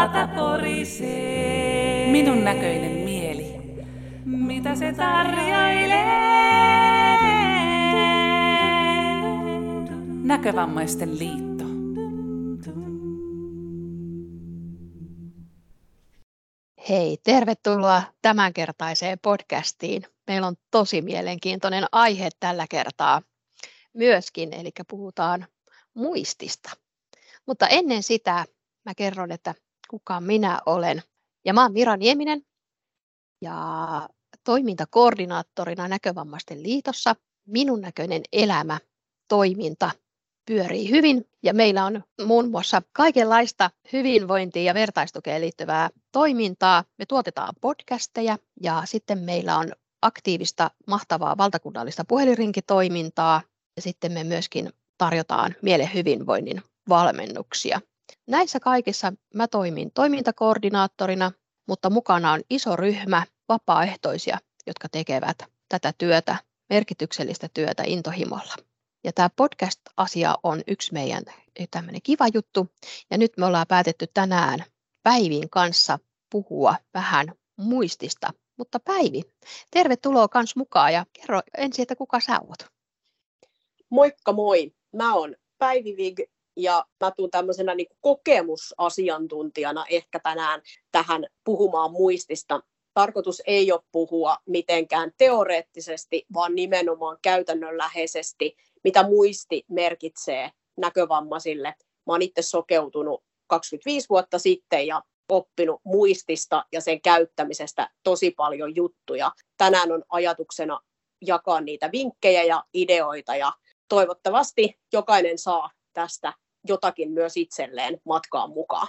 pata porisee. Minun näköinen mieli. Mitä se tarjoilee? Näkövammaisten liitto. Hei, tervetuloa tämänkertaiseen podcastiin. Meillä on tosi mielenkiintoinen aihe tällä kertaa myöskin, eli puhutaan muistista. Mutta ennen sitä mä kerron, että kuka minä olen. Ja mä oon Mira Nieminen ja toimintakoordinaattorina Näkövammaisten liitossa. Minun näköinen elämä, toiminta pyörii hyvin ja meillä on muun muassa kaikenlaista hyvinvointiin ja vertaistukeen liittyvää toimintaa. Me tuotetaan podcasteja ja sitten meillä on aktiivista, mahtavaa valtakunnallista puhelinrinkitoimintaa ja sitten me myöskin tarjotaan mielen hyvinvoinnin valmennuksia. Näissä kaikissa mä toimin toimintakoordinaattorina, mutta mukana on iso ryhmä vapaaehtoisia, jotka tekevät tätä työtä, merkityksellistä työtä intohimolla. Ja tämä podcast-asia on yksi meidän tämmöinen kiva juttu. Ja nyt me ollaan päätetty tänään Päivin kanssa puhua vähän muistista. Mutta Päivi, tervetuloa kans mukaan ja kerro ensin, että kuka sä oot? Moikka moi! Mä oon Päivi Vig ja mä tuun tämmöisenä niin kokemusasiantuntijana ehkä tänään tähän puhumaan muistista. Tarkoitus ei ole puhua mitenkään teoreettisesti, vaan nimenomaan käytännönläheisesti, mitä muisti merkitsee näkövammaisille. Mä oon itse sokeutunut 25 vuotta sitten ja oppinut muistista ja sen käyttämisestä tosi paljon juttuja. Tänään on ajatuksena jakaa niitä vinkkejä ja ideoita ja toivottavasti jokainen saa tästä jotakin myös itselleen matkaan mukaan.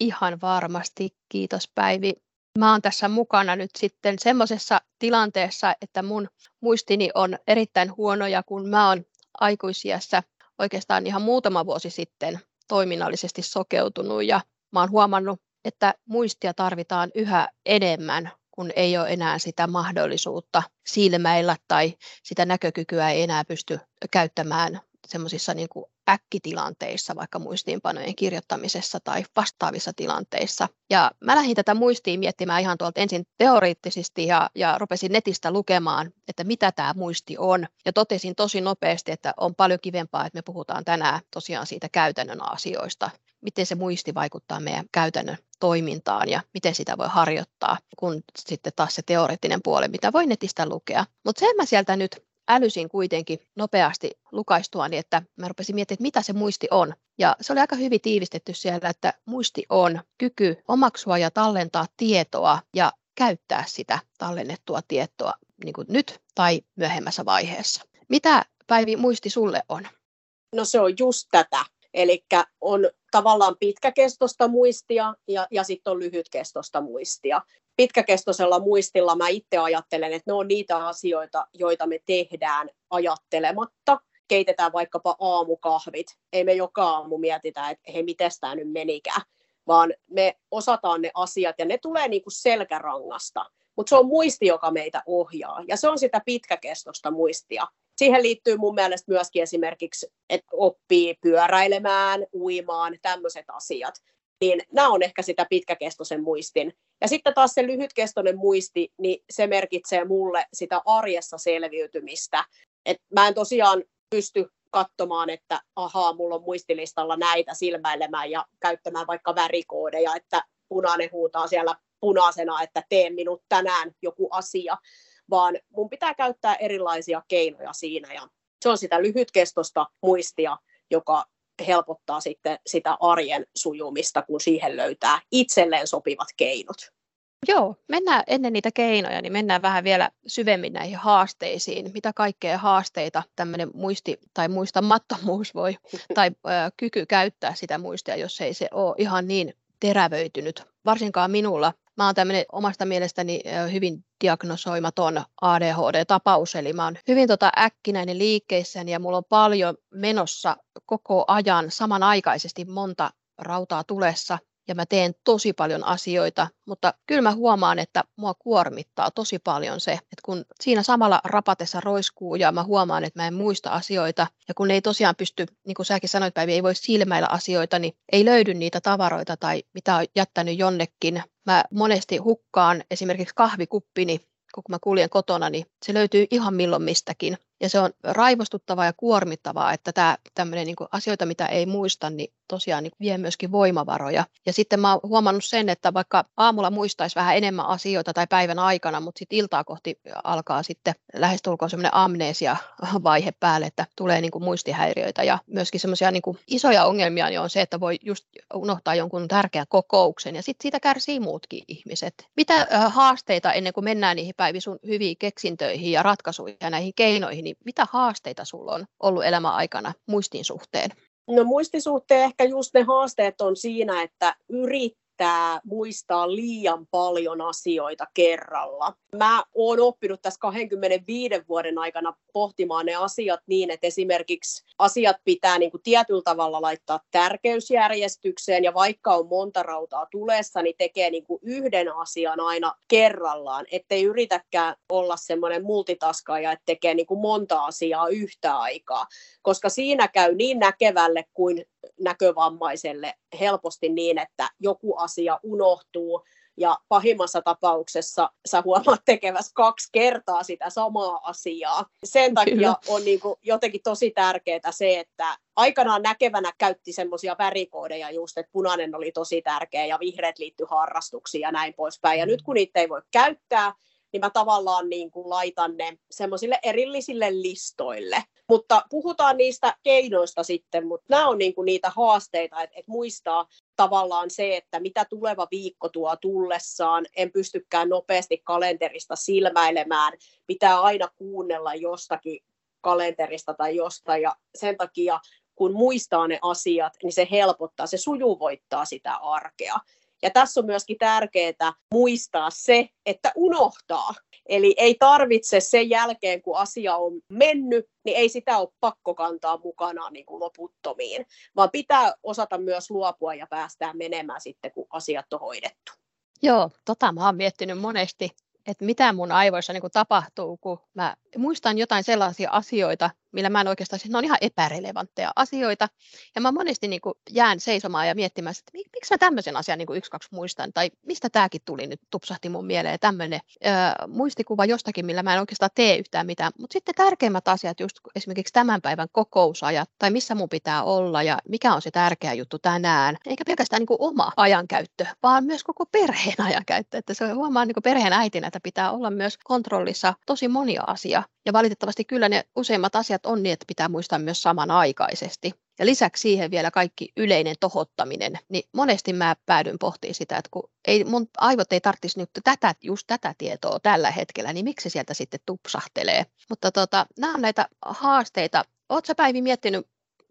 Ihan varmasti, kiitos Päivi. Mä oon tässä mukana nyt sitten semmoisessa tilanteessa, että mun muistini on erittäin huono ja kun mä oon aikuisiässä oikeastaan ihan muutama vuosi sitten toiminnallisesti sokeutunut ja mä oon huomannut, että muistia tarvitaan yhä enemmän, kun ei ole enää sitä mahdollisuutta silmäillä tai sitä näkökykyä ei enää pysty käyttämään semmoisissa niin äkkitilanteissa, vaikka muistiinpanojen kirjoittamisessa tai vastaavissa tilanteissa. Ja mä lähdin tätä muistiin miettimään ihan tuolta ensin teoreettisesti ja, ja rupesin netistä lukemaan, että mitä tämä muisti on. Ja totesin tosi nopeasti, että on paljon kivempaa, että me puhutaan tänään tosiaan siitä käytännön asioista, miten se muisti vaikuttaa meidän käytännön toimintaan ja miten sitä voi harjoittaa, kun sitten taas se teoreettinen puoli, mitä voi netistä lukea. Mutta sen mä sieltä nyt älysin kuitenkin nopeasti lukaistuani, että mä rupesin miettimään, että mitä se muisti on. Ja se oli aika hyvin tiivistetty siellä, että muisti on kyky omaksua ja tallentaa tietoa ja käyttää sitä tallennettua tietoa niin kuin nyt tai myöhemmässä vaiheessa. Mitä Päivi muisti sulle on? No se on just tätä. Eli on tavallaan pitkäkestoista muistia ja, ja sitten on lyhytkestoista muistia pitkäkestoisella muistilla mä itse ajattelen, että ne on niitä asioita, joita me tehdään ajattelematta. Keitetään vaikkapa aamukahvit. Ei me joka aamu mietitä, että hei, miten tämä nyt menikään, vaan me osataan ne asiat ja ne tulee niin kuin selkärangasta. Mutta se on muisti, joka meitä ohjaa ja se on sitä pitkäkestoista muistia. Siihen liittyy mun mielestä myöskin esimerkiksi, että oppii pyöräilemään, uimaan, tämmöiset asiat niin nämä on ehkä sitä pitkäkestoisen muistin. Ja sitten taas se lyhytkestoinen muisti, niin se merkitsee mulle sitä arjessa selviytymistä. Et mä en tosiaan pysty katsomaan, että ahaa, mulla on muistilistalla näitä silmäilemään ja käyttämään vaikka värikoodeja, että punainen huutaa siellä punaisena, että tee minut tänään joku asia, vaan mun pitää käyttää erilaisia keinoja siinä ja se on sitä lyhytkestosta muistia, joka helpottaa sitten sitä arjen sujumista, kun siihen löytää itselleen sopivat keinot. Joo, mennään ennen niitä keinoja, niin mennään vähän vielä syvemmin näihin haasteisiin. Mitä kaikkea haasteita tämmöinen muisti tai muistamattomuus voi, tai ö, kyky käyttää sitä muistia, jos ei se ole ihan niin terävöitynyt. Varsinkaan minulla. Mä oon tämmöinen omasta mielestäni hyvin diagnosoimaton ADHD-tapaus, eli mä oon hyvin tota äkkinäinen liikkeissäni ja mulla on paljon menossa koko ajan samanaikaisesti monta rautaa tulessa. Ja mä teen tosi paljon asioita, mutta kyllä mä huomaan, että mua kuormittaa tosi paljon se, että kun siinä samalla rapatessa roiskuu ja mä huomaan, että mä en muista asioita ja kun ei tosiaan pysty, niin kuin säkin sanoit Päivi, ei voi silmäillä asioita, niin ei löydy niitä tavaroita tai mitä on jättänyt jonnekin. Mä monesti hukkaan esimerkiksi kahvikuppini kun mä kuljen kotona, niin se löytyy ihan milloin mistäkin. Ja se on raivostuttavaa ja kuormittavaa, että tämä tämmöinen niin asioita, mitä ei muista, niin tosiaan niin vie myöskin voimavaroja. Ja sitten mä oon huomannut sen, että vaikka aamulla muistaisi vähän enemmän asioita tai päivän aikana, mutta sitten iltaa kohti alkaa sitten lähestulkoon semmoinen amnesia-vaihe päälle, että tulee niin kuin muistihäiriöitä. Ja myöskin semmoisia niin isoja ongelmia niin on se, että voi just unohtaa jonkun tärkeän kokouksen ja sitten siitä kärsii muutkin ihmiset. Mitä haasteita ennen kuin mennään niihin Päivi sun hyviin keksintöihin ja ratkaisuihin ja näihin keinoihin, niin mitä haasteita sulla on ollut elämän aikana muistin suhteen? No muistisuhteen ehkä just ne haasteet on siinä, että yrittää yrittää muistaa liian paljon asioita kerralla. Mä oon oppinut tässä 25 vuoden aikana pohtimaan ne asiat niin, että esimerkiksi asiat pitää niin kuin tietyllä tavalla laittaa tärkeysjärjestykseen ja vaikka on monta rautaa tulessa, niin tekee niin kuin yhden asian aina kerrallaan, ettei yritäkään olla semmoinen multitaskaaja, että tekee niin kuin monta asiaa yhtä aikaa, koska siinä käy niin näkevälle kuin näkövammaiselle helposti niin, että joku asia unohtuu ja pahimmassa tapauksessa sä huomaat tekevässä kaksi kertaa sitä samaa asiaa. Sen takia Kyllä. on niin kuin jotenkin tosi tärkeää se, että aikanaan näkevänä käytti semmoisia värikoodeja just, että punainen oli tosi tärkeä ja vihreät liittyi harrastuksiin ja näin poispäin. Ja nyt kun niitä ei voi käyttää, niin mä tavallaan niin kuin laitan ne semmoisille erillisille listoille. Mutta puhutaan niistä keinoista sitten, mutta nämä on niin kuin niitä haasteita, että, että muistaa tavallaan se, että mitä tuleva viikko tuo tullessaan. En pystykään nopeasti kalenterista silmäilemään. Pitää aina kuunnella jostakin kalenterista tai jostain ja sen takia kun muistaa ne asiat, niin se helpottaa, se sujuvoittaa sitä arkea. Ja tässä on myöskin tärkeää muistaa se, että unohtaa. Eli ei tarvitse sen jälkeen, kun asia on mennyt, niin ei sitä ole pakko kantaa mukanaan niin kuin loputtomiin, vaan pitää osata myös luopua ja päästää menemään sitten, kun asiat on hoidettu. Joo, tota mä oon miettinyt monesti, että mitä mun aivoissa niin kuin tapahtuu, kun mä muistan jotain sellaisia asioita, millä mä en oikeastaan, ne on ihan epärelevantteja asioita. Ja mä monesti niin kuin jään seisomaan ja miettimään, että miksi mä tämmöisen asian niin kuin yksi, kaksi muistan, tai mistä tämäkin tuli nyt, tupsahti mun mieleen tämmöinen muistikuva jostakin, millä mä en oikeastaan tee yhtään mitään. Mutta sitten tärkeimmät asiat, just esimerkiksi tämän päivän kokousajat, tai missä mun pitää olla, ja mikä on se tärkeä juttu tänään, eikä pelkästään niin kuin oma ajankäyttö, vaan myös koko perheen ajankäyttö. Että se huomaa niin kuin perheen äitinä, että pitää olla myös kontrollissa tosi monia asia. Ja valitettavasti kyllä ne useimmat asiat on niin, että pitää muistaa myös samanaikaisesti. Ja lisäksi siihen vielä kaikki yleinen tohottaminen, niin monesti mä päädyn pohtimaan sitä, että kun ei, mun aivot ei tarvitsisi nyt tätä, just tätä tietoa tällä hetkellä, niin miksi sieltä sitten tupsahtelee. Mutta tota, nämä on näitä haasteita. Oletko Päivi miettinyt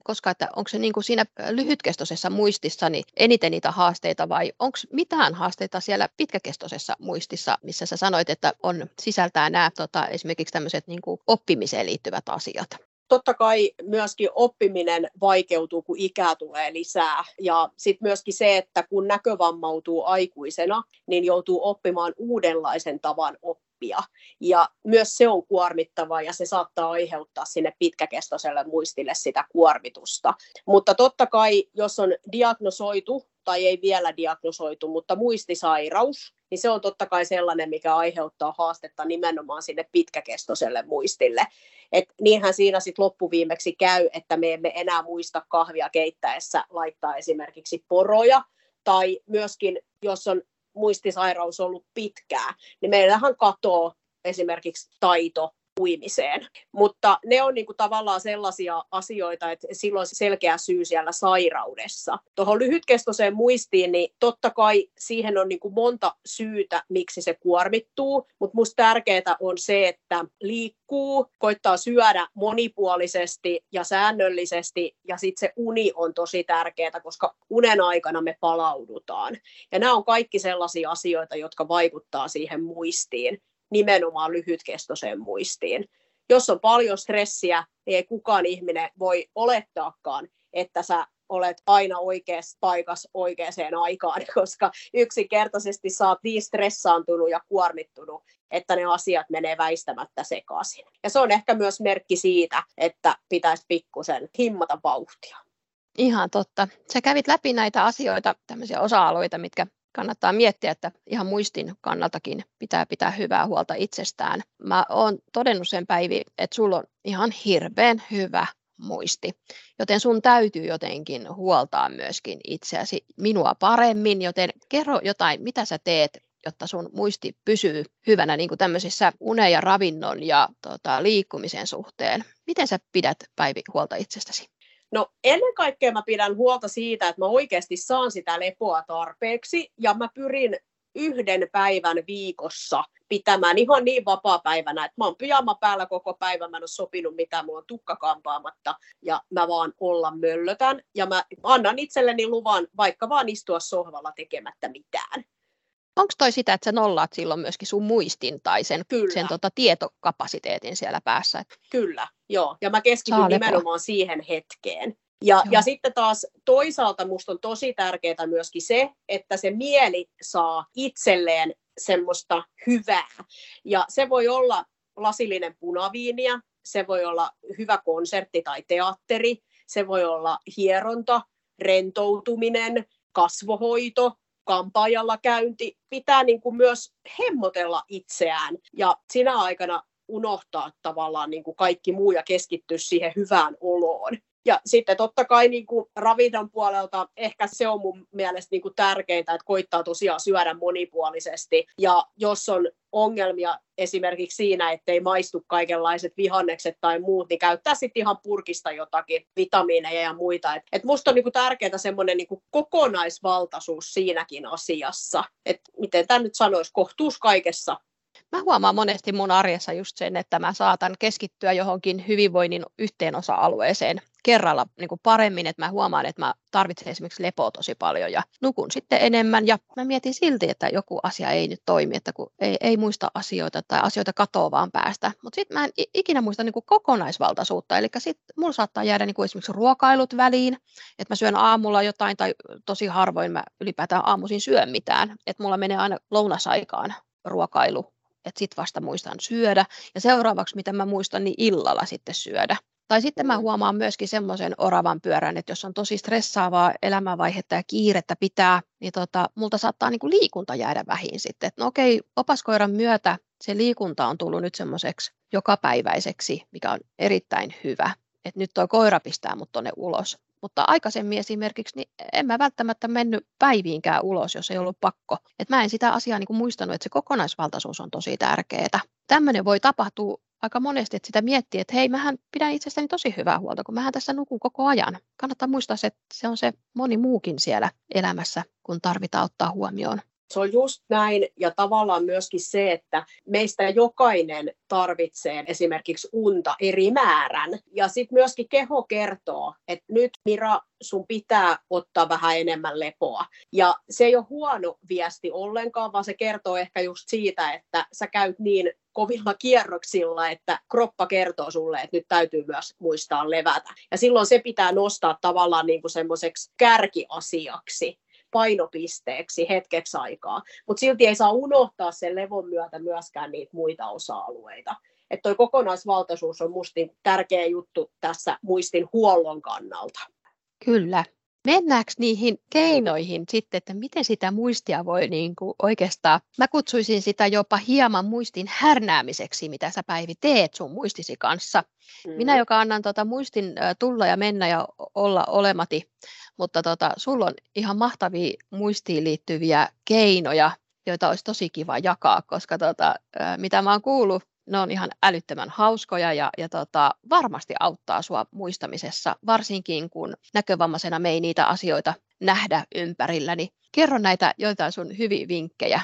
koska että onko se niin kuin siinä lyhytkestoisessa muistissa niin eniten niitä haasteita vai onko mitään haasteita siellä pitkäkestoisessa muistissa, missä sä sanoit, että on sisältää nämä tota, esimerkiksi tämmöiset niin kuin oppimiseen liittyvät asiat? totta kai myöskin oppiminen vaikeutuu, kun ikää tulee lisää. Ja sitten myöskin se, että kun näkövammautuu aikuisena, niin joutuu oppimaan uudenlaisen tavan oppia. Ja myös se on kuormittavaa ja se saattaa aiheuttaa sinne pitkäkestoiselle muistille sitä kuormitusta. Mutta totta kai, jos on diagnosoitu tai ei vielä diagnosoitu, mutta muistisairaus, niin se on totta kai sellainen, mikä aiheuttaa haastetta nimenomaan sinne pitkäkestoiselle muistille. Et niinhän siinä sitten loppuviimeksi käy, että me emme enää muista kahvia keittäessä laittaa esimerkiksi poroja, tai myöskin jos on muistisairaus ollut pitkää, niin meillähän katoo esimerkiksi taito uimiseen. Mutta ne on niin kuin tavallaan sellaisia asioita, että silloin selkeä syy siellä sairaudessa. Tuohon lyhytkestoiseen muistiin, niin totta kai siihen on niin kuin monta syytä, miksi se kuormittuu, mutta minusta tärkeää on se, että liikkuu, koittaa syödä monipuolisesti ja säännöllisesti, ja sitten se uni on tosi tärkeää, koska unen aikana me palaudutaan. Ja nämä on kaikki sellaisia asioita, jotka vaikuttaa siihen muistiin nimenomaan lyhytkestoiseen muistiin. Jos on paljon stressiä, niin ei kukaan ihminen voi olettaakaan, että sä olet aina oikeassa paikassa oikeaan aikaan, koska yksinkertaisesti sä oot niin stressaantunut ja kuormittunut, että ne asiat menee väistämättä sekaisin. Ja se on ehkä myös merkki siitä, että pitäisi pikkusen himmata vauhtia. Ihan totta. Sä kävit läpi näitä asioita, tämmöisiä osa-alueita, mitkä kannattaa miettiä, että ihan muistin kannaltakin pitää pitää hyvää huolta itsestään. Mä oon todennut sen Päivi, että sulla on ihan hirveän hyvä muisti, joten sun täytyy jotenkin huoltaa myöskin itseäsi minua paremmin, joten kerro jotain, mitä sä teet, jotta sun muisti pysyy hyvänä niin kuin tämmöisissä unen ja ravinnon ja tota, liikkumisen suhteen. Miten sä pidät Päivi huolta itsestäsi? No ennen kaikkea mä pidän huolta siitä, että mä oikeasti saan sitä lepoa tarpeeksi ja mä pyrin yhden päivän viikossa pitämään ihan niin vapaa-päivänä, että mä oon pyjama päällä koko päivän, mä en ole sopinut mitään, mulla on tukka kampaamatta ja mä vaan olla möllötän. Ja mä annan itselleni luvan vaikka vaan istua sohvalla tekemättä mitään. Onko toi sitä, että sä nollaat silloin myöskin sun muistin tai sen, sen tota, tietokapasiteetin siellä päässä? Kyllä, joo. Ja mä keskityn nimenomaan siihen hetkeen. Ja, ja sitten taas toisaalta musta on tosi tärkeää myöskin se, että se mieli saa itselleen semmoista hyvää. Ja se voi olla lasillinen punaviiniä, se voi olla hyvä konsertti tai teatteri, se voi olla hieronta, rentoutuminen, kasvohoito, kampaajalla käynti. Pitää niin kuin myös hemmotella itseään ja sinä aikana unohtaa tavallaan niin kuin kaikki muu ja keskittyä siihen hyvään oloon. Ja sitten totta kai niin kuin ravinnon puolelta ehkä se on mun mielestä niin kuin tärkeintä, että koittaa tosiaan syödä monipuolisesti. Ja jos on ongelmia esimerkiksi siinä, ettei maistu kaikenlaiset vihannekset tai muut, niin käyttää sitten ihan purkista jotakin vitamiineja ja muita. Et, et musta on niinku tärkeää semmoinen niinku kokonaisvaltaisuus siinäkin asiassa. että miten tämä nyt sanoisi, kohtuus kaikessa Mä huomaan monesti mun arjessa just sen, että mä saatan keskittyä johonkin hyvinvoinnin yhteen osa-alueeseen kerralla niin kuin paremmin, että mä huomaan, että mä tarvitsen esimerkiksi lepoa tosi paljon ja nukun sitten enemmän. Ja mä mietin silti, että joku asia ei nyt toimi, että kun ei, ei muista asioita tai asioita katoaa vaan päästä, mutta sitten mä en ikinä muista niin kuin kokonaisvaltaisuutta, eli sitten mulla saattaa jäädä niin kuin esimerkiksi ruokailut väliin, että mä syön aamulla jotain tai tosi harvoin mä ylipäätään aamuisin syön mitään, että mulla menee aina lounasaikaan ruokailu että sitten vasta muistan syödä. Ja seuraavaksi, mitä mä muistan, niin illalla sitten syödä. Tai sitten mä mm. huomaan myöskin semmoisen oravan pyörän, että jos on tosi stressaavaa elämänvaihetta ja kiirettä pitää, niin tota, multa saattaa niin kuin liikunta jäädä vähin sitten. Että no okei, opaskoiran myötä se liikunta on tullut nyt semmoiseksi jokapäiväiseksi, mikä on erittäin hyvä. Että nyt tuo koira pistää mut tuonne ulos. Mutta aikaisemmin esimerkiksi niin en mä välttämättä mennyt päiviinkään ulos, jos ei ollut pakko. Et mä en sitä asiaa niin kuin muistanut, että se kokonaisvaltaisuus on tosi tärkeää. Tämmöinen voi tapahtua aika monesti, että sitä miettii, että hei, mähän pidän itsestäni tosi hyvää huolta, kun mähän tässä nukun koko ajan. Kannattaa muistaa, että se on se moni muukin siellä elämässä, kun tarvitaan ottaa huomioon. Se on just näin ja tavallaan myöskin se, että meistä jokainen tarvitsee esimerkiksi unta eri määrän. Ja sitten myöskin keho kertoo, että nyt Mira, sun pitää ottaa vähän enemmän lepoa. Ja se ei ole huono viesti ollenkaan, vaan se kertoo ehkä just siitä, että sä käyt niin kovilla kierroksilla, että kroppa kertoo sulle, että nyt täytyy myös muistaa levätä. Ja silloin se pitää nostaa tavallaan niin kuin semmoiseksi kärkiasiaksi painopisteeksi hetkeksi aikaa. Mutta silti ei saa unohtaa sen levon myötä myöskään niitä muita osa-alueita. Että toi kokonaisvaltaisuus on musta niin tärkeä juttu tässä muistin huollon kannalta. Kyllä. Mennäänkö niihin keinoihin sitten, että miten sitä muistia voi niin kuin oikeastaan, mä kutsuisin sitä jopa hieman muistin härnäämiseksi, mitä sä Päivi teet sun muistisi kanssa. Mm. Minä, joka annan tota muistin tulla ja mennä ja olla olemati, mutta tota, sulla on ihan mahtavia muistiin liittyviä keinoja, joita olisi tosi kiva jakaa, koska tota, mitä mä oon kuullut, ne on ihan älyttömän hauskoja ja, ja tota, varmasti auttaa sua muistamisessa, varsinkin kun näkövammaisena me ei niitä asioita nähdä ympärilläni. Kerro näitä joitain sun hyviä vinkkejä.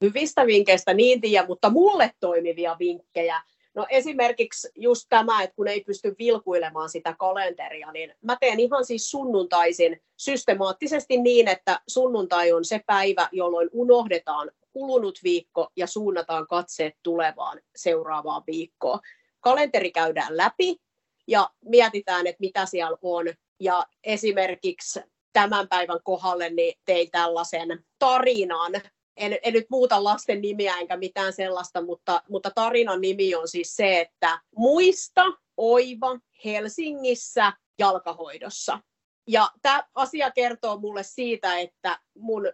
Hyvistä vinkkeistä niin tiedä, mutta mulle toimivia vinkkejä No esimerkiksi just tämä, että kun ei pysty vilkuilemaan sitä kalenteria, niin mä teen ihan siis sunnuntaisin systemaattisesti niin, että sunnuntai on se päivä, jolloin unohdetaan kulunut viikko ja suunnataan katseet tulevaan seuraavaan viikkoon. Kalenteri käydään läpi ja mietitään, että mitä siellä on Ja esimerkiksi tämän päivän kohdalle niin tein tällaisen tarinan. En, en nyt muuta lasten nimiä enkä mitään sellaista, mutta, mutta tarinan nimi on siis se, että muista oiva Helsingissä jalkahoidossa. Ja tämä asia kertoo mulle siitä, että mun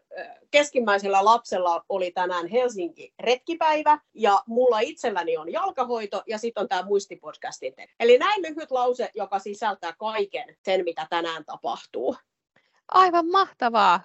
keskimmäisellä lapsella oli tänään Helsinki retkipäivä ja mulla itselläni on jalkahoito ja sitten on tämä muistipodcastin Eli näin lyhyt lause, joka sisältää kaiken sen, mitä tänään tapahtuu. Aivan mahtavaa.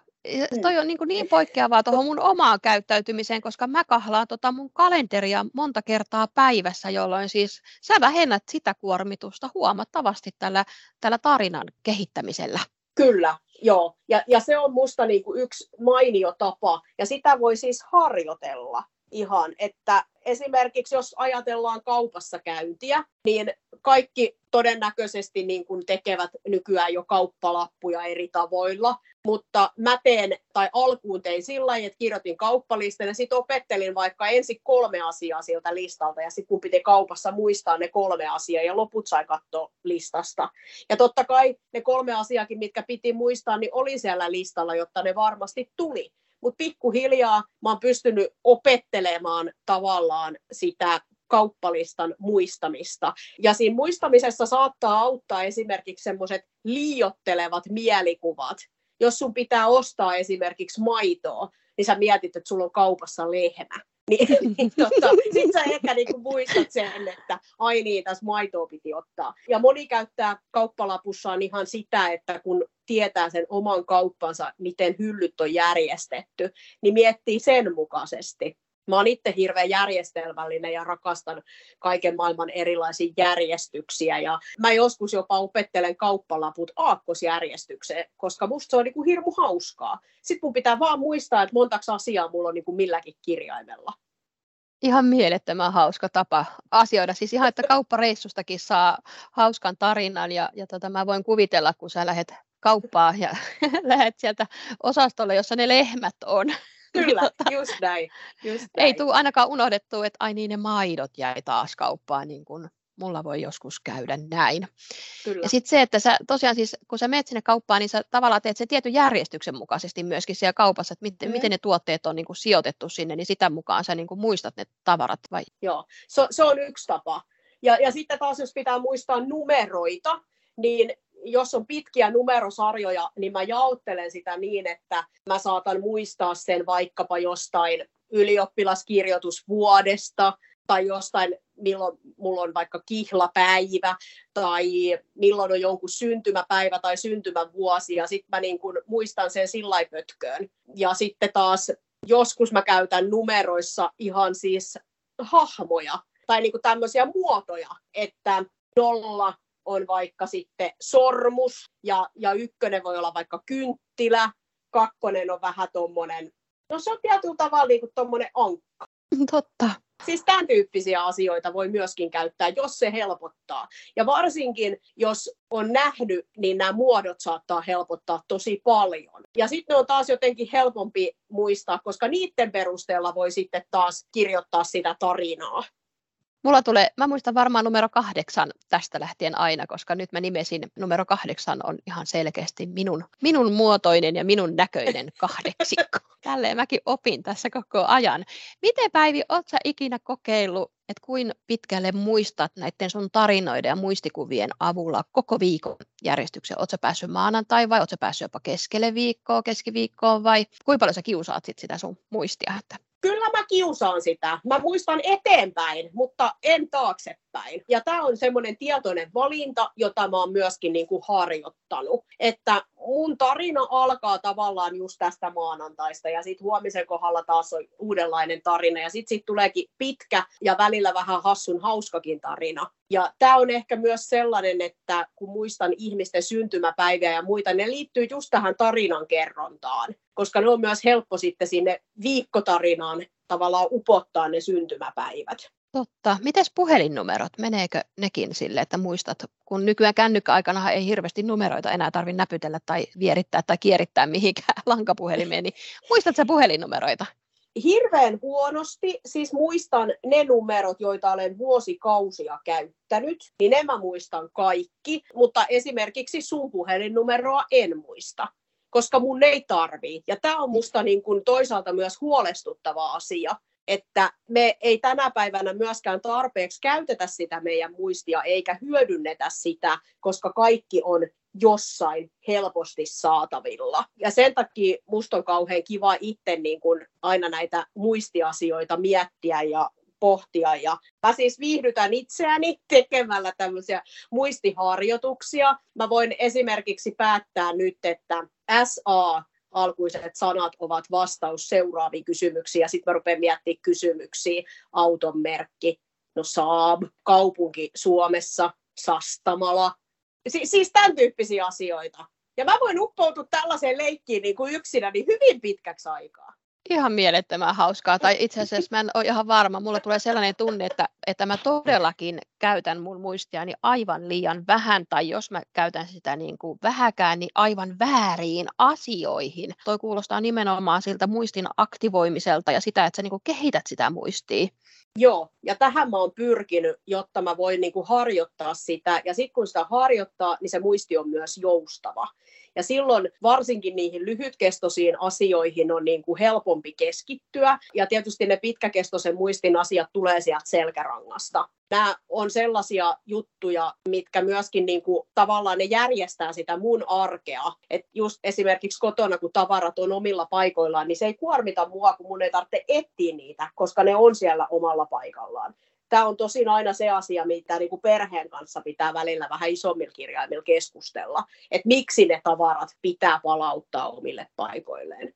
Mm. Toi on niin, kuin niin poikkeavaa tuohon mun omaan käyttäytymiseen, koska mä kahlaan tota mun kalenteria monta kertaa päivässä, jolloin siis sä vähennät sitä kuormitusta huomattavasti tällä, tällä tarinan kehittämisellä. Kyllä, joo. Ja, ja se on musta niin kuin yksi mainio tapa, ja sitä voi siis harjoitella ihan, että esimerkiksi jos ajatellaan kaupassa käyntiä, niin kaikki todennäköisesti niin kuin tekevät nykyään jo kauppalappuja eri tavoilla, mutta mä teen, tai alkuun tein sillä lailla, että kirjoitin kauppalistan ja sitten opettelin vaikka ensin kolme asiaa sieltä listalta ja sitten kun piti kaupassa muistaa ne kolme asiaa ja loput sai katsoa listasta. Ja totta kai ne kolme asiaakin, mitkä piti muistaa, niin oli siellä listalla, jotta ne varmasti tuli mutta pikkuhiljaa mä oon pystynyt opettelemaan tavallaan sitä kauppalistan muistamista. Ja siinä muistamisessa saattaa auttaa esimerkiksi semmoiset liiottelevat mielikuvat. Jos sun pitää ostaa esimerkiksi maitoa, niin sä mietit, että sulla on kaupassa lehmä. Niin, niin tota, sit sä ehkä niinku muistat sen, että ai niin, tässä maitoa piti ottaa. Ja moni käyttää kauppalapussaan ihan sitä, että kun tietää sen oman kauppansa, miten hyllyt on järjestetty, niin miettii sen mukaisesti. Mä oon itse hirveän järjestelmällinen ja rakastan kaiken maailman erilaisia järjestyksiä. Ja mä joskus jopa opettelen kauppalaput aakkosjärjestykseen, koska musta se on niinku hirmu hauskaa. Sitten mun pitää vaan muistaa, että montaks asiaa mulla on niinku milläkin kirjaimella. Ihan mielettömän hauska tapa asioida. Siis ihan, että kauppareissustakin saa hauskan tarinan ja, ja tota, mä voin kuvitella, kun sä lähdet kauppaa ja lähdet sieltä osastolle, jossa ne lehmät on. Kyllä, tota, just näin. Just näin. Ei tule ainakaan unohdettu, että ai niin ne maidot jäi taas kauppaan, niin kuin mulla voi joskus käydä näin. Kyllä. Ja sitten se, että sä tosiaan siis, kun sä menet sinne kauppaan, niin sä tavallaan teet sen tietyn järjestyksen mukaisesti myöskin siellä kaupassa, että miten, mm. miten ne tuotteet on niin kuin sijoitettu sinne, niin sitä mukaan sä niin kuin muistat ne tavarat vai? Joo, se, se on yksi tapa. Ja, ja sitten taas, jos pitää muistaa numeroita, niin jos on pitkiä numerosarjoja, niin mä jaottelen sitä niin, että mä saatan muistaa sen vaikkapa jostain ylioppilaskirjoitusvuodesta tai jostain, milloin mulla on vaikka kihlapäivä tai milloin on jonkun syntymäpäivä tai syntymävuosi ja sitten mä niin kun muistan sen sillä pötköön. Ja sitten taas joskus mä käytän numeroissa ihan siis hahmoja tai niin tämmöisiä muotoja, että nolla on vaikka sitten sormus ja, ja ykkönen voi olla vaikka kynttilä, kakkonen on vähän tuommoinen, no se on tietyllä tavalla niin kuin tuommoinen ankka. Totta. Siis tämän tyyppisiä asioita voi myöskin käyttää, jos se helpottaa. Ja varsinkin, jos on nähnyt, niin nämä muodot saattaa helpottaa tosi paljon. Ja sitten ne on taas jotenkin helpompi muistaa, koska niiden perusteella voi sitten taas kirjoittaa sitä tarinaa. Mulla tulee, mä muistan varmaan numero kahdeksan tästä lähtien aina, koska nyt mä nimesin numero kahdeksan on ihan selkeästi minun, minun muotoinen ja minun näköinen kahdeksikko. Tälleen mäkin opin tässä koko ajan. Miten Päivi, oot sä ikinä kokeillut, että kuin pitkälle muistat näiden sun tarinoiden ja muistikuvien avulla koko viikon järjestyksen? Oletko päässyt maanantai vai oletko päässyt jopa keskelle viikkoa, keskiviikkoon vai kuinka paljon sä kiusaat sit sitä sun muistia? Että kyllä mä kiusaan sitä. Mä muistan eteenpäin, mutta en taaksepäin. Ja tämä on semmoinen tietoinen valinta, jota mä oon myöskin niin kuin harjoittanut. Että mun tarina alkaa tavallaan just tästä maanantaista ja sitten huomisen kohdalla taas on uudenlainen tarina ja sitten sit tuleekin pitkä ja välillä vähän hassun hauskakin tarina. Ja tämä on ehkä myös sellainen, että kun muistan ihmisten syntymäpäiviä ja muita, ne liittyy just tähän tarinan kerrontaan, koska ne on myös helppo sitten sinne viikkotarinaan tavallaan upottaa ne syntymäpäivät. Totta. Mites puhelinnumerot? Meneekö nekin sille, että muistat, kun nykyään kännykkäaikana ei hirveästi numeroita enää tarvitse näpytellä tai vierittää tai kierittää mihinkään lankapuhelimeen, niin muistatko puhelinnumeroita? hirveän huonosti, siis muistan ne numerot, joita olen vuosikausia käyttänyt, niin ne mä muistan kaikki, mutta esimerkiksi sun puhelinnumeroa en muista koska mun ei tarvii. Ja tämä on musta niin kuin toisaalta myös huolestuttava asia, että me ei tänä päivänä myöskään tarpeeksi käytetä sitä meidän muistia eikä hyödynnetä sitä, koska kaikki on jossain helposti saatavilla. Ja sen takia musta on kauhean kiva itse niin kuin aina näitä muistiasioita miettiä ja pohtia. Ja mä siis viihdytän itseäni tekemällä tämmöisiä muistiharjoituksia. Mä voin esimerkiksi päättää nyt, että SA alkuiset sanat ovat vastaus seuraaviin kysymyksiin, ja sitten mä rupean miettimään kysymyksiä, auton merkki, no Saab, kaupunki Suomessa, Sastamala, si- siis tämän tyyppisiä asioita. Ja mä voin uppoutua tällaiseen leikkiin niin kuin yksinä niin hyvin pitkäksi aikaa ihan mielettömän hauskaa. Tai itse asiassa mä en ole ihan varma. Mulla tulee sellainen tunne, että, että mä todellakin käytän mun muistiani aivan liian vähän. Tai jos mä käytän sitä niin kuin vähäkään, niin aivan vääriin asioihin. Toi kuulostaa nimenomaan siltä muistin aktivoimiselta ja sitä, että sä niin kuin kehität sitä muistia. Joo, ja tähän mä oon pyrkinyt, jotta mä voin niin kuin harjoittaa sitä. Ja sitten kun sitä harjoittaa, niin se muisti on myös joustava. Ja silloin varsinkin niihin lyhytkestoisiin asioihin on niin kuin helpompi keskittyä. Ja tietysti ne pitkäkestoisen muistin asiat tulee sieltä selkärangasta. Nämä on sellaisia juttuja, mitkä myöskin niin kuin, tavallaan ne järjestää sitä mun arkea. että just esimerkiksi kotona, kun tavarat on omilla paikoillaan, niin se ei kuormita mua, kun mun ei tarvitse etsiä niitä, koska ne on siellä omalla paikallaan tämä on tosin aina se asia, mitä niin kuin perheen kanssa pitää välillä vähän isommilla kirjaimilla keskustella, että miksi ne tavarat pitää palauttaa omille paikoilleen.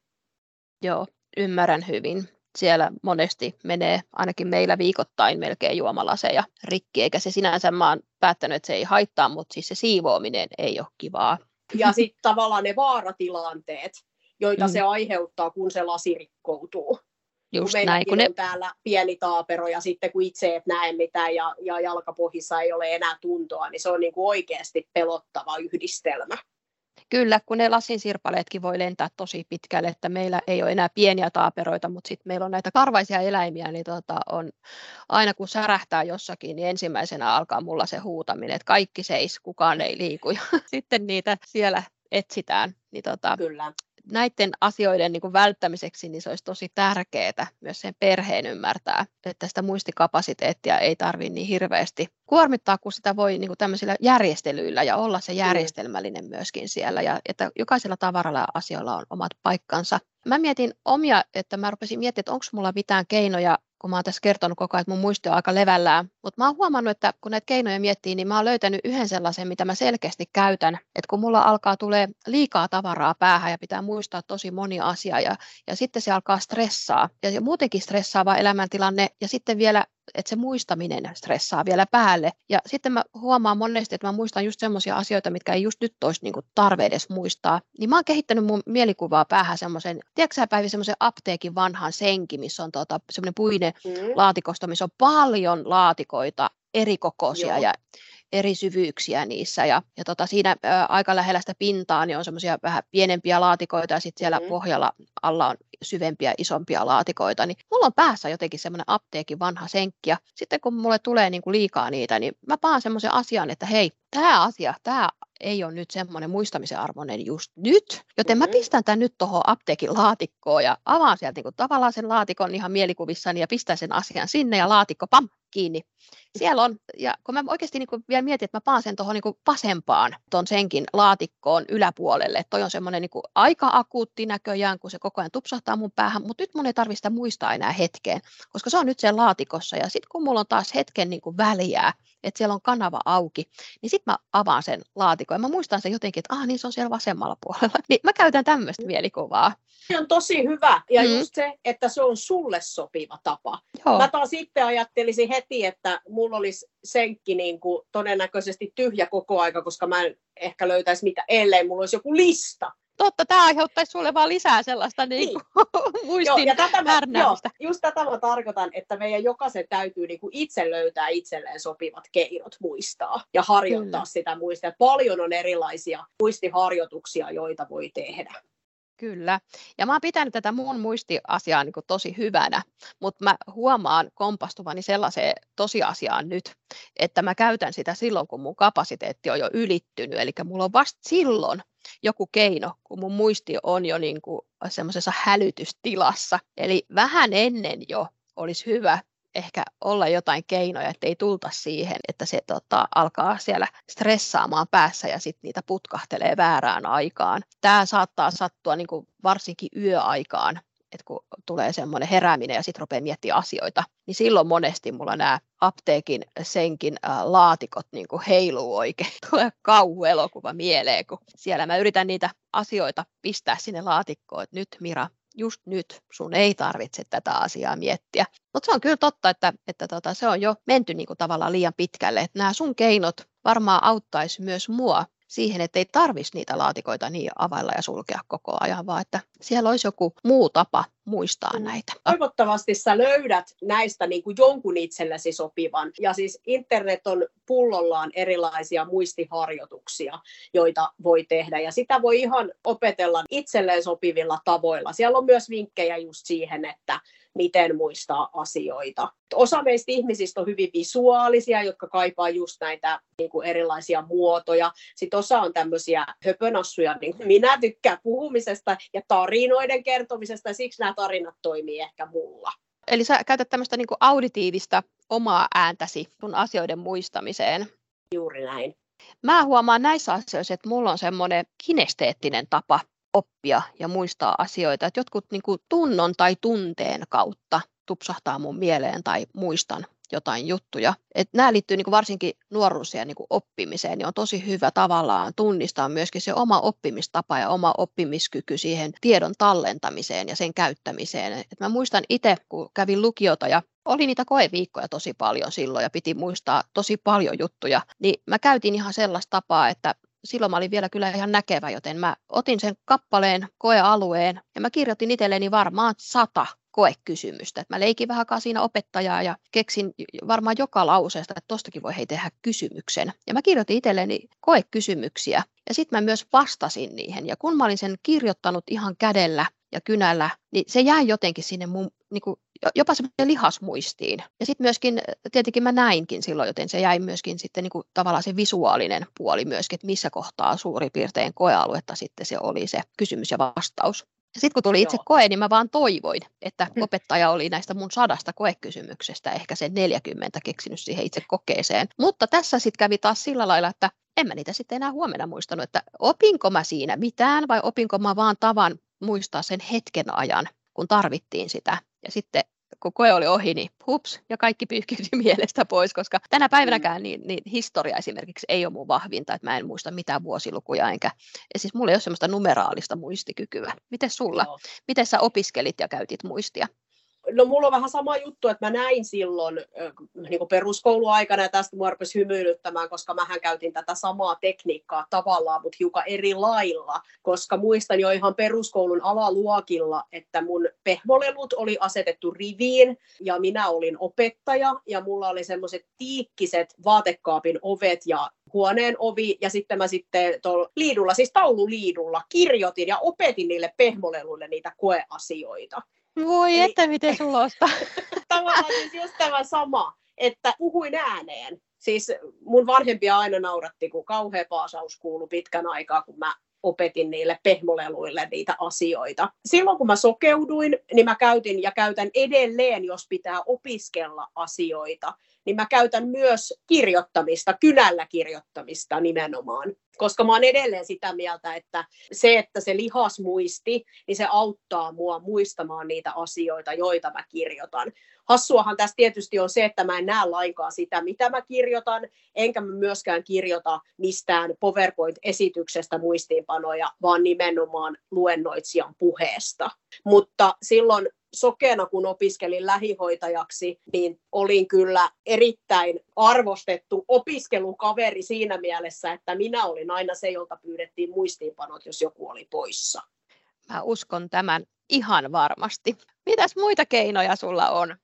Joo, ymmärrän hyvin. Siellä monesti menee ainakin meillä viikoittain melkein juomalaseja rikki, eikä se sinänsä mä oon päättänyt, että se ei haittaa, mutta siis se siivoaminen ei ole kivaa. Ja sitten tavallaan ne vaaratilanteet, joita mm. se aiheuttaa, kun se lasi rikkoutuu. Just kun näin, kun ne... on täällä pieni taapero ja sitten kun itse et näe mitään ja, ja jalkapohjissa ei ole enää tuntoa, niin se on niin kuin oikeasti pelottava yhdistelmä. Kyllä, kun ne lasin sirpaleetkin voi lentää tosi pitkälle, että meillä ei ole enää pieniä taaperoita, mutta sitten meillä on näitä karvaisia eläimiä, niin tota on, aina kun särähtää jossakin, niin ensimmäisenä alkaa mulla se huutaminen, että kaikki seis, kukaan ei liiku, ja sitten niitä siellä etsitään. Niin tota, Kyllä näiden asioiden niin kuin välttämiseksi niin se olisi tosi tärkeää myös sen perheen ymmärtää, että sitä muistikapasiteettia ei tarvitse niin hirveästi kuormittaa, kun sitä voi niin kuin tämmöisillä järjestelyillä ja olla se järjestelmällinen myöskin siellä ja että jokaisella tavaralla ja asioilla on omat paikkansa. Mä mietin omia, että mä rupesin miettimään, että onko mulla mitään keinoja kun mä oon tässä kertonut koko ajan, että mun muisti on aika levällään. Mutta mä oon huomannut, että kun näitä keinoja miettii, niin mä oon löytänyt yhden sellaisen, mitä mä selkeästi käytän. Että kun mulla alkaa tulee liikaa tavaraa päähän ja pitää muistaa tosi moni asia ja, ja sitten se alkaa stressaa. Ja, muutenkin stressaava elämäntilanne ja sitten vielä että se muistaminen stressaa vielä päälle. Ja sitten mä huomaan monesti, että mä muistan just semmoisia asioita, mitkä ei just nyt olisi niin tarve edes muistaa. Niin mä oon kehittänyt mun mielikuvaa päähän semmoisen, tiedätkö sä Päivi, semmoisen apteekin vanhan senki, missä on tuota, semmoinen puinen mm. laatikosto, missä on paljon laatikoita eri kokoisia Joo. ja eri syvyyksiä niissä ja, ja tota, siinä ä, aika lähellä sitä pintaa niin on semmoisia vähän pienempiä laatikoita ja sitten siellä mm-hmm. pohjalla alla on syvempiä, isompia laatikoita, niin mulla on päässä jotenkin semmoinen apteekin vanha senkki ja sitten kun mulle tulee niin kuin liikaa niitä, niin mä paan semmoisen asian, että hei, tämä asia, tämä ei ole nyt semmoinen muistamisen arvoinen just nyt, joten mä mm-hmm. pistän tämän nyt tuohon apteekin laatikkoon ja avaan sieltä niin kuin tavallaan sen laatikon ihan mielikuvissani ja pistän sen asian sinne ja laatikko pam, kiinni. Siellä on, ja kun mä oikeasti niin kuin vielä mietin, että mä paan sen tuohon niin vasempaan tuon senkin laatikkoon yläpuolelle, että toi on semmoinen niin aika akuutti näköjään, kun se koko ajan tupsahtaa mun päähän, mutta nyt mun ei tarvitse muistaa enää hetkeen, koska se on nyt siellä laatikossa, ja sitten kun mulla on taas hetken niin kuin väliä, että siellä on kanava auki, niin sitten mä avaan sen laatikon, ja mä muistan sen jotenkin, että ah niin se on siellä vasemmalla puolella, niin mä käytän tämmöistä mielikuvaa. Se on tosi hyvä, ja mm. just se, että se on sulle sopiva tapa. Joo. Mä taas sitten ajattelisin heti, että mulla olisi senkki niin kuin todennäköisesti tyhjä koko aika, koska mä en ehkä löytäisi mitä, ellei mulla olisi joku lista. Totta, tämä aiheuttaisi sulle vaan lisää sellaista niin. Niin muistin joo, ja tätä mä, joo, just tätä mä tarkoitan, että meidän jokaisen täytyy niin kuin itse löytää itselleen sopivat keinot muistaa ja harjoittaa Kyllä. sitä muistaa. Paljon on erilaisia muistiharjoituksia, joita voi tehdä. Kyllä. Ja mä oon pitänyt tätä mun muistiasiaa niin tosi hyvänä, mutta mä huomaan kompastuvani sellaiseen tosiasiaan nyt, että mä käytän sitä silloin, kun mun kapasiteetti on jo ylittynyt. Eli mulla on vasta silloin joku keino, kun mun muisti on jo niin semmoisessa hälytystilassa. Eli vähän ennen jo olisi hyvä ehkä olla jotain keinoja, että ei tulta siihen, että se tota, alkaa siellä stressaamaan päässä ja sitten niitä putkahtelee väärään aikaan. Tämä saattaa sattua niin kuin varsinkin yöaikaan, että kun tulee semmoinen herääminen ja sitten rupeaa miettimään asioita, niin silloin monesti mulla nämä apteekin senkin ä, laatikot niin kuin heiluu oikein. Tulee kauhuelokuva mieleen, kun siellä mä yritän niitä asioita pistää sinne laatikkoon, että nyt Mira, just nyt sun ei tarvitse tätä asiaa miettiä. Mutta se on kyllä totta, että, että tota, se on jo menty niin kuin tavallaan liian pitkälle. Nämä sun keinot varmaan auttaisi myös mua siihen, että ei tarvitsisi niitä laatikoita niin availla ja sulkea koko ajan, vaan että siellä olisi joku muu tapa muistaa mm. näitä. Toivottavasti sä löydät näistä niin kuin jonkun itsellesi sopivan. Ja siis internet on pullollaan erilaisia muistiharjoituksia, joita voi tehdä. Ja sitä voi ihan opetella itselleen sopivilla tavoilla. Siellä on myös vinkkejä just siihen, että miten muistaa asioita. Osa meistä ihmisistä on hyvin visuaalisia, jotka kaipaa just näitä niin kuin erilaisia muotoja. Sitten osa on tämmöisiä höpönassuja, niin minä tykkään puhumisesta ja tarinoiden kertomisesta, ja siksi nämä tarinat toimii ehkä mulla. Eli sä käytät tämmöistä niin auditiivista omaa ääntäsi sun asioiden muistamiseen. Juuri näin. Mä huomaan näissä asioissa, että mulla on semmoinen kinesteettinen tapa oppia ja muistaa asioita. Että jotkut niin kuin tunnon tai tunteen kautta tupsahtaa mun mieleen tai muistan jotain juttuja. Et nämä liittyy niin varsinkin nuoruusien niin kuin oppimiseen, niin on tosi hyvä tavallaan tunnistaa myöskin se oma oppimistapa ja oma oppimiskyky siihen tiedon tallentamiseen ja sen käyttämiseen. Et mä muistan itse, kun kävin lukiota ja oli niitä koeviikkoja tosi paljon silloin ja piti muistaa tosi paljon juttuja, niin mä käytin ihan sellaista tapaa, että silloin mä olin vielä kyllä ihan näkevä, joten mä otin sen kappaleen koealueen ja mä kirjoitin itselleni varmaan sata koekysymystä. mä leikin vähän siinä opettajaa ja keksin varmaan joka lauseesta, että tostakin voi hei tehdä kysymyksen. Ja mä kirjoitin itselleni koekysymyksiä ja sitten mä myös vastasin niihin. Ja kun mä olin sen kirjoittanut ihan kädellä ja kynällä, niin se jäi jotenkin sinne mun niin kuin, jopa semmoinen lihasmuistiin. Ja sitten myöskin, tietenkin mä näinkin silloin, joten se jäi myöskin sitten niin kuin, tavallaan se visuaalinen puoli myöskin, että missä kohtaa suurin piirtein koealuetta sitten se oli se kysymys ja vastaus. Sitten kun tuli itse Joo. koe, niin mä vaan toivoin, että mm. opettaja oli näistä mun sadasta koekysymyksestä ehkä sen 40 keksinyt siihen itse kokeeseen. Mutta tässä sitten kävi taas sillä lailla, että en mä niitä sitten enää huomenna muistanut, että opinko mä siinä mitään vai opinko mä vaan tavan muistaa sen hetken ajan, kun tarvittiin sitä. Ja sitten kun koe oli ohi, niin hups, ja kaikki pyyhkiytyi mielestä pois, koska tänä päivänäkään niin, niin historia esimerkiksi ei ole mun vahvinta, että mä en muista mitään vuosilukuja, enkä, ja siis mulla ei ole semmoista numeraalista muistikykyä. Miten sulla? Joo. Miten sä opiskelit ja käytit muistia? No mulla on vähän sama juttu, että mä näin silloin niin peruskouluaikana ja tästä mua rupesi hymyilyttämään, koska mähän käytin tätä samaa tekniikkaa tavallaan, mutta hiukan eri lailla, koska muistan jo ihan peruskoulun alaluokilla, että mun pehmolelut oli asetettu riviin ja minä olin opettaja ja mulla oli semmoiset tiikkiset vaatekaapin ovet ja huoneen ovi ja sitten mä sitten tuolla liidulla, siis taululiidulla kirjoitin ja opetin niille pehmoleluille niitä koeasioita. Voi Eli... että miten sulosta. Tavallaan siis just tämä sama, että puhuin ääneen. Siis mun vanhempia aina nauratti, kun kauhea paasaus kuului pitkän aikaa, kun mä opetin niille pehmoleluille niitä asioita. Silloin kun mä sokeuduin, niin mä käytin ja käytän edelleen, jos pitää opiskella asioita, niin mä käytän myös kirjoittamista, kynällä kirjoittamista nimenomaan. Koska mä oon edelleen sitä mieltä, että se, että se lihasmuisti, niin se auttaa mua muistamaan niitä asioita, joita mä kirjoitan. Hassuahan tässä tietysti on se, että mä en näe lainkaan sitä, mitä mä kirjoitan, enkä mä myöskään kirjoita mistään PowerPoint-esityksestä muistiinpanoja, vaan nimenomaan luennoitsijan puheesta. Mutta silloin sokeena, kun opiskelin lähihoitajaksi, niin olin kyllä erittäin arvostettu opiskelukaveri siinä mielessä, että minä olin aina se, jolta pyydettiin muistiinpanot, jos joku oli poissa. Mä uskon tämän ihan varmasti. Mitäs muita keinoja sulla on?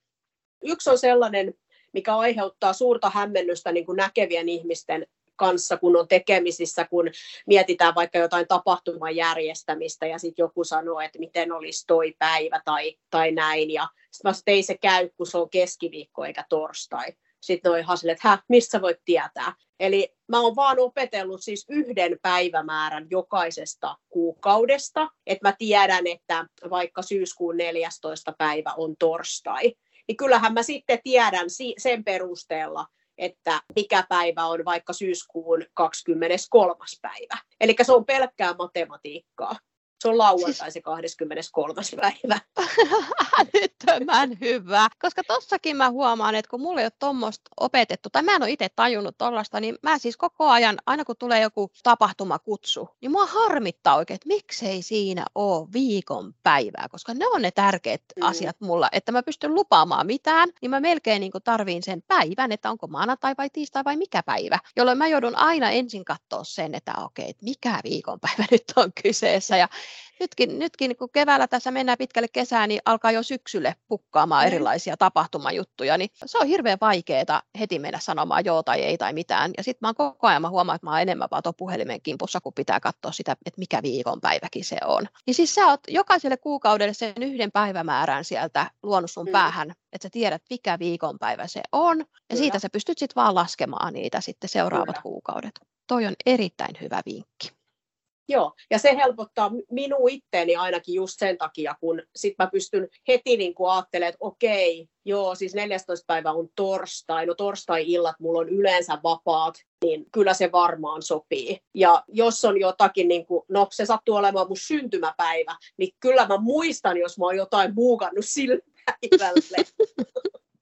Yksi on sellainen, mikä aiheuttaa suurta hämmennystä niin kuin näkevien ihmisten kanssa, kun on tekemisissä, kun mietitään vaikka jotain tapahtuman järjestämistä ja sitten joku sanoo, että miten olisi toi päivä tai, tai näin. Ja sitten mä ei se käy, kun se on keskiviikko eikä torstai. Sitten noin hasille, että hä, mistä voit tietää? Eli mä oon vaan opetellut siis yhden päivämäärän jokaisesta kuukaudesta, että mä tiedän, että vaikka syyskuun 14. päivä on torstai, niin kyllähän mä sitten tiedän sen perusteella, että mikä päivä on vaikka syyskuun 23. päivä. Eli se on pelkkää matematiikkaa. Se on lauantai se 23. päivä. Älyttömän hyvä. Koska tossakin mä huomaan, että kun mulla ei ole tuommoista opetettu, tai mä en ole itse tajunnut tuollaista, niin mä siis koko ajan, aina kun tulee joku tapahtumakutsu, niin mua harmittaa oikein, että miksei siinä ole viikon päivää, koska ne on ne tärkeät mm. asiat mulla, että mä pystyn lupaamaan mitään, niin mä melkein niin tarviin sen päivän, että onko maanantai vai tiistai vai mikä päivä, jolloin mä joudun aina ensin katsoa sen, että okei, että mikä viikonpäivä nyt on kyseessä, ja nytkin, nytkin kun keväällä tässä mennään pitkälle kesään, niin alkaa jo syksylle pukkaamaan mm. erilaisia tapahtumajuttuja, niin se on hirveän vaikeaa heti mennä sanomaan joo tai ei tai mitään. Ja sitten mä oon koko ajan, mä huomaan, että mä oon enemmän vaan tuon puhelimen kimpussa, kun pitää katsoa sitä, että mikä viikonpäiväkin se on. Niin siis sä oot jokaiselle kuukaudelle sen yhden päivämäärän sieltä luonut sun mm. päähän, että sä tiedät, mikä viikonpäivä se on, ja Kyllä. siitä sä pystyt sitten vaan laskemaan niitä sitten seuraavat Kyllä. kuukaudet. Toi on erittäin hyvä vinkki. Joo, ja se helpottaa minun itteeni ainakin just sen takia, kun sit mä pystyn heti niin kuin ajattelemaan, että okei, joo, siis 14. päivä on torstai, no torstai-illat mulla on yleensä vapaat, niin kyllä se varmaan sopii. Ja jos on jotakin, niin kuin, no se sattuu olemaan mun syntymäpäivä, niin kyllä mä muistan, jos mä oon jotain muukannut sillä päivälle.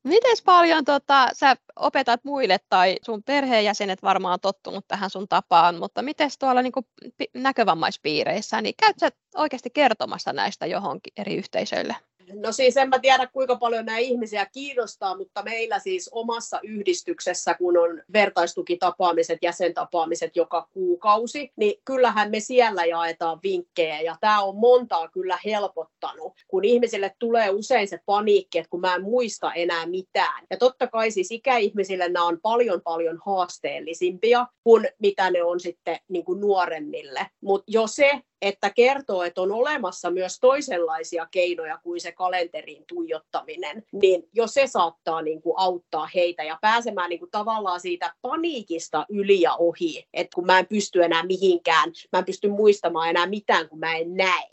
Miten paljon tota, sä opetat muille tai sun perheenjäsenet varmaan tottunut tähän sun tapaan, mutta miten tuolla niin kuin, näkövammaispiireissä, niin käyt sä oikeasti kertomassa näistä johonkin eri yhteisöille? No siis en mä tiedä kuinka paljon nämä ihmisiä kiinnostaa, mutta meillä siis omassa yhdistyksessä, kun on vertaistukitapaamiset, jäsentapaamiset joka kuukausi, niin kyllähän me siellä jaetaan vinkkejä ja tämä on montaa kyllä helpottanut, kun ihmisille tulee usein se paniikki, että kun mä en muista enää mitään. Ja totta kai siis ikäihmisille nämä on paljon paljon haasteellisimpia kuin mitä ne on sitten niin kuin nuoremmille. Mutta jo se, että kertoo, että on olemassa myös toisenlaisia keinoja kuin se kalenteriin tuijottaminen, niin jo se saattaa niin kuin auttaa heitä ja pääsemään niin kuin tavallaan siitä paniikista yli ja ohi, että kun mä en pysty enää mihinkään, mä en pysty muistamaan enää mitään, kun mä en näe.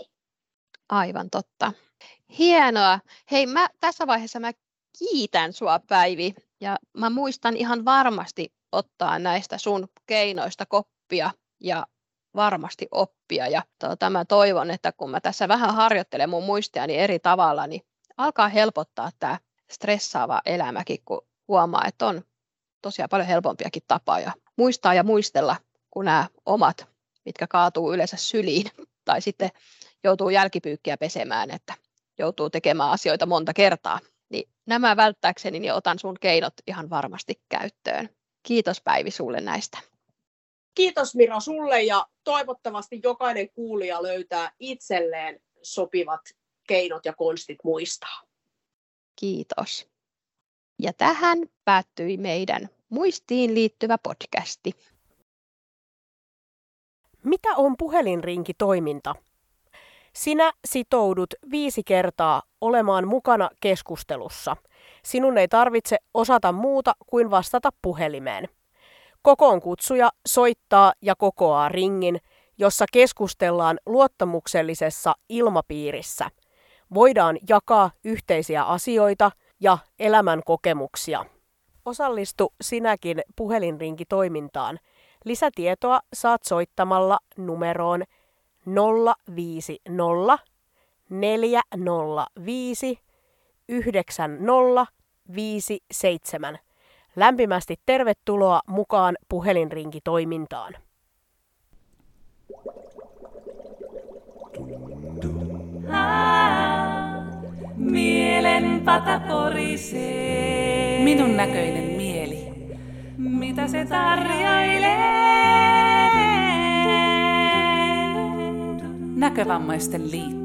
Aivan totta. Hienoa. Hei, mä, tässä vaiheessa mä kiitän sua Päivi ja mä muistan ihan varmasti ottaa näistä sun keinoista koppia ja varmasti oppia. Ja tuota, mä toivon, että kun mä tässä vähän harjoittelen mun muistiani eri tavalla, niin alkaa helpottaa tämä stressaava elämäkin, kun huomaa, että on tosiaan paljon helpompiakin tapoja muistaa ja muistella kuin nämä omat, mitkä kaatuu yleensä syliin tai sitten joutuu jälkipyykkiä pesemään, että joutuu tekemään asioita monta kertaa. Niin nämä välttääkseni niin otan sun keinot ihan varmasti käyttöön. Kiitos Päivi sulle näistä. Kiitos Mira sulle ja toivottavasti jokainen kuulija löytää itselleen sopivat keinot ja konstit muistaa. Kiitos. Ja tähän päättyi meidän muistiin liittyvä podcasti. Mitä on puhelinrinki-toiminta? Sinä sitoudut viisi kertaa olemaan mukana keskustelussa. Sinun ei tarvitse osata muuta kuin vastata puhelimeen. Kokoon kutsuja soittaa ja kokoaa ringin, jossa keskustellaan luottamuksellisessa ilmapiirissä. Voidaan jakaa yhteisiä asioita ja elämän kokemuksia. Osallistu sinäkin puhelinrinkitoimintaan. Lisätietoa saat soittamalla numeroon 050 405 9057. Lämpimästi tervetuloa mukaan puhelinrinkitoimintaan. mielen pata. Minun näköinen mieli. Mitä se tarjoilee? Näkövammaisten liitto.